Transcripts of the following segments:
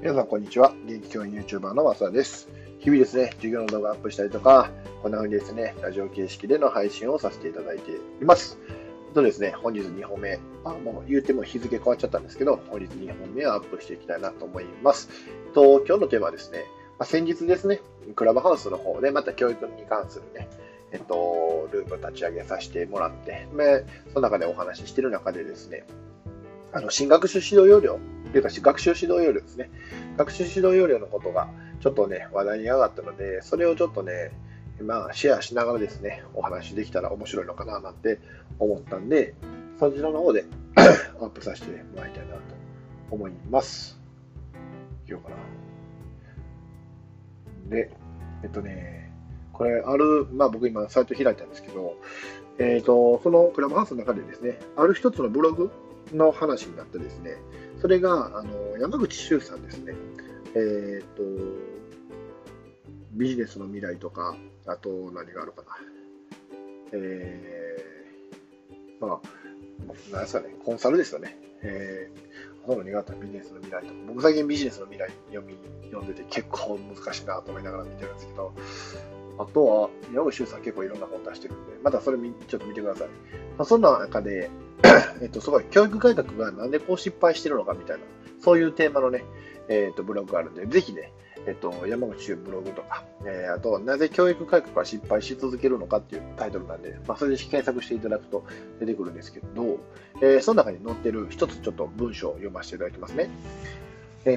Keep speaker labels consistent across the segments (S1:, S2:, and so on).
S1: 皆さん、こんにちは。元気教員 YouTuber の増田です。日々ですね、授業の動画アップしたりとか、こんな風にですね、ラジオ形式での配信をさせていただいています。とですね、本日2本目、あもう言うても日付変わっちゃったんですけど、本日2本目をアップしていきたいなと思います。と今日のテーマはですね、ま、先日ですね、クラブハウスの方でまた教育に関するね、えっと、ルーム立ち上げさせてもらって、でその中でお話ししている中でですね、あの新学習指導要領というか、学習指導要領ですね。学習指導要領のことがちょっとね、話題に上がったので、それをちょっとね、まあ、シェアしながらですね、お話できたら面白いのかななんて思ったんで、そちらの方で アップさせてもらいたいなと思います。いきようかな。で、えっとね、これ、ある、まあ僕今サイト開いたんですけど、えっ、と、そのクラブハウスの中でですね、ある一つのブログの話になってですね、それがあの山口周さんですね、えっ、と、ビジネスの未来とか、あと何があるかな、えー、まあ、なんですかね、コンサルですよね。えー、その苦手なビジネスの未来とか、僕最近ビジネスの未来読み、読んでて結構難しいなと思いながら見てるんですけど、あとは、山口周さん結構いろんな本出してるんで、またそれちょっと見てください。ま、そんな中で、えっと、すごい、教育改革がなんでこう失敗してるのかみたいな、そういうテーマのね、えっと、ブログがあるんで、ぜひね、えっと、山口周ブログとか、えー、あと、なぜ教育改革が失敗し続けるのかっていうタイトルなんで、まあ、それで検索していただくと出てくるんですけど、えー、その中に載ってる一つちょっと文章を読ませていただきますね。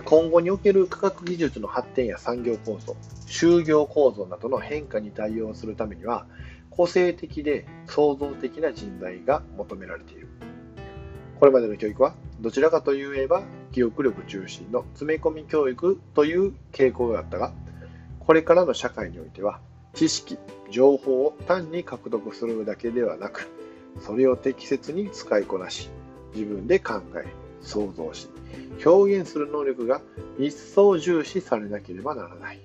S1: 今後における科学技術の発展や産業構造、就業構造などの変化に対応するためには、個性的で創造的な人材が求められている。これまでの教育は、どちらかといえば、記憶力中心の詰め込み教育という傾向があったが、これからの社会においては、知識、情報を単に獲得するだけではなく、それを適切に使いこなし、自分で考え、想像し、表現する能力が一層重視されなければならない。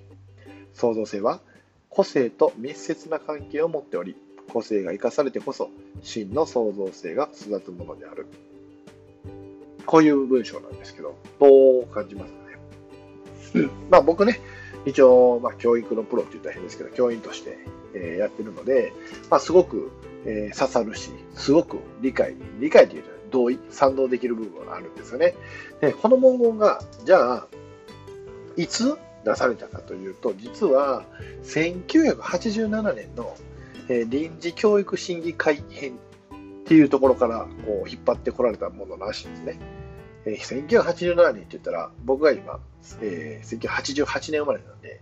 S1: 創造性は個性と密接な関係を持っており、個性が生かされてこそ真の創造性が育つものである。こういう文章なんですけど、どう感じますかね？まあ僕ね、一応、まあ、教育のプロって言ったら変ですけど、教員として、えー、やってるので、まあ、すごく、えー、刺さるし、すごく理解に、理解というと同意、賛同できる部分があるんですよね。で、この文言が、じゃあ、いつ出されたかというと、実は1987年の、えー、臨時教育審議会編っていうところからこう引っ張ってこられたものらしいんですね。えー、1987年って言ったら、僕が今、えー、1988年生まれなんで、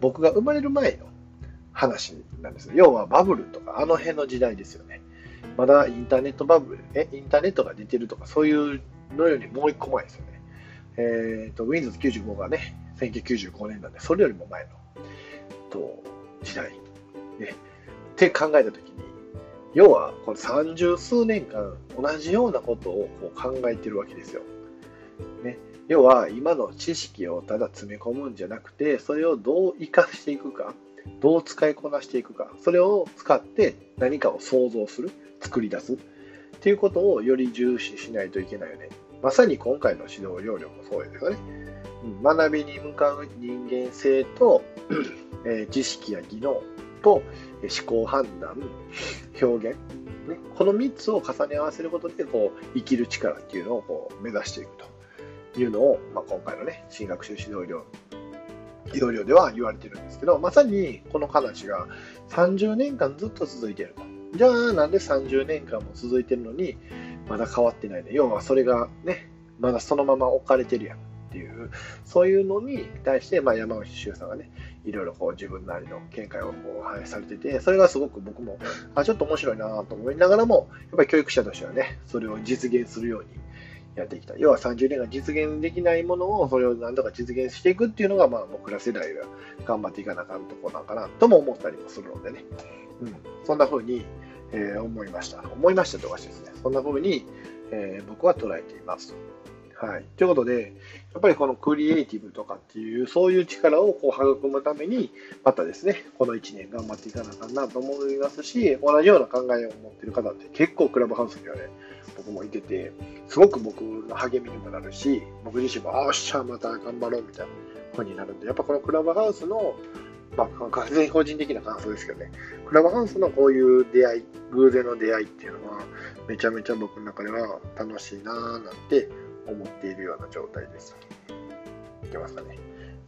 S1: 僕が生まれる前の話なんです。要はバブルとかあの辺の時代ですよね。まだインターネットバブル、え、インターネットが出てるとか、そういうのよりもう一個前ですよね。えっ、ー、と、Windows 95がね、1995年なんで、それよりも前の、と、時代。ね、って考えたときに、要は、この30数年間、同じようなことをこう考えてるわけですよ。ね、要は、今の知識をただ詰め込むんじゃなくて、それをどう活かしていくか、どう使いこなしていくか、それを使って何かを想像する。作り出すっていうことをより重視しないといけないよね。まさに今回の指導要領もそうですよね。学びに向かう人間性と、え知識や技能と思考判断、表現、ね、この3つを重ね合わせることでこう生きる力っていうのをこう目指していくというのを、まあ、今回のね、新学習指導料指導料では言われてるんですけど、まさにこの話が30年間ずっと続いていると。じゃあなんで30年間も続いているのにまだ変わってないの要はそれがねまだそのまま置かれてるやんっていうそういうのに対して、まあ、山口周さんがねいろいろこう自分なりの見解をこう反映されててそれがすごく僕もあちょっと面白いなと思いながらもやっぱり教育者としてはねそれを実現するようにやってきた。要は30年間実現できないものをそれを何とか実現していくっていうのが、まあ、僕ら世代が頑張っていかなあかんとこなんかなとも思ったりもするのでね、うん、そんな風にえー、思いました。思いましたとかですね。そんな風に、えー、僕は捉えています。はい。ということで、やっぱりこのクリエイティブとかっていう、そういう力をこう育むために、またですね、この1年頑張っていかなあかんなと思いますし、同じような考えを持ってる方って結構クラブハウスにはね、僕もいてて、すごく僕の励みにもなるし、僕自身も、あっしゃ、また頑張ろうみたいな風になるんで、やっぱこのクラブハウスの、まあ、完全に個人的な感想ですけどね、クラブハウスのこういう出会い、偶然の出会いっていうのは、めちゃめちゃ僕の中では楽しいなぁなんて思っているような状態です。いけますかね。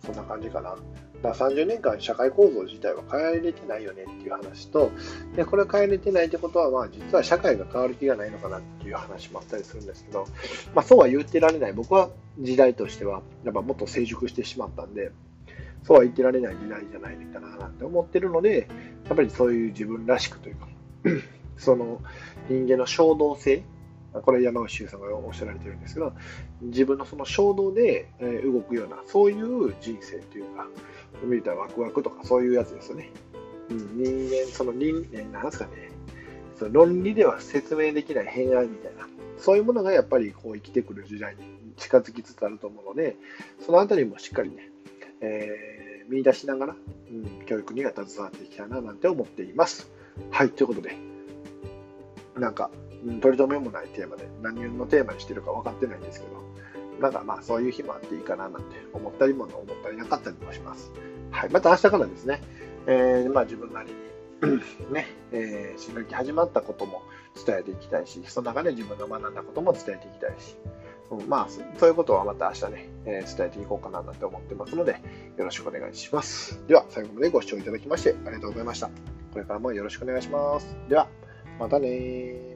S1: そんな感じかな。だから30年間社会構造自体は変えれてないよねっていう話と、でこれ変えれてないってことは、まあ、実は社会が変わる気がないのかなっていう話もあったりするんですけど、まあ、そうは言ってられない。僕は時代としては、やっぱもっと成熟してしまったんで、そうは言ってられない時代じゃないかななんて思ってるので、やっぱりそういう自分らしくというか、その人間の衝動性、これ山内周さんがおっしゃられてるんですけど、自分のその衝動で動くような、そういう人生というか、見たらワクワクとかそういうやつですよね。うん、人間、その人、なんですかね、その論理では説明できない偏愛みたいな、そういうものがやっぱりこう生きてくる時代に近づきつつあると思うので、そのあたりもしっかりね、えー、見出しながら、うん、教育には携わっていきたいななんて思っています。はい、ということで、なんか、取り留めもないテーマで、何のテーマにしてるか分かってないんですけど、なんかまあそういう日もあっていいかななんて思ったりも思ったりなかったりもします。はい、また明日からですね、えー、まあ自分なりにね、えー、新学期始まったことも伝えていきたいし、その中で自分の学んだことも伝えていきたいし、うん、まあそういうことはまた明日ね、えー、伝えていこうかななんて思ってますので、よろしくお願いします。では、最後までご視聴いただきましてありがとうございました。これからもよろしくお願いします。では、またね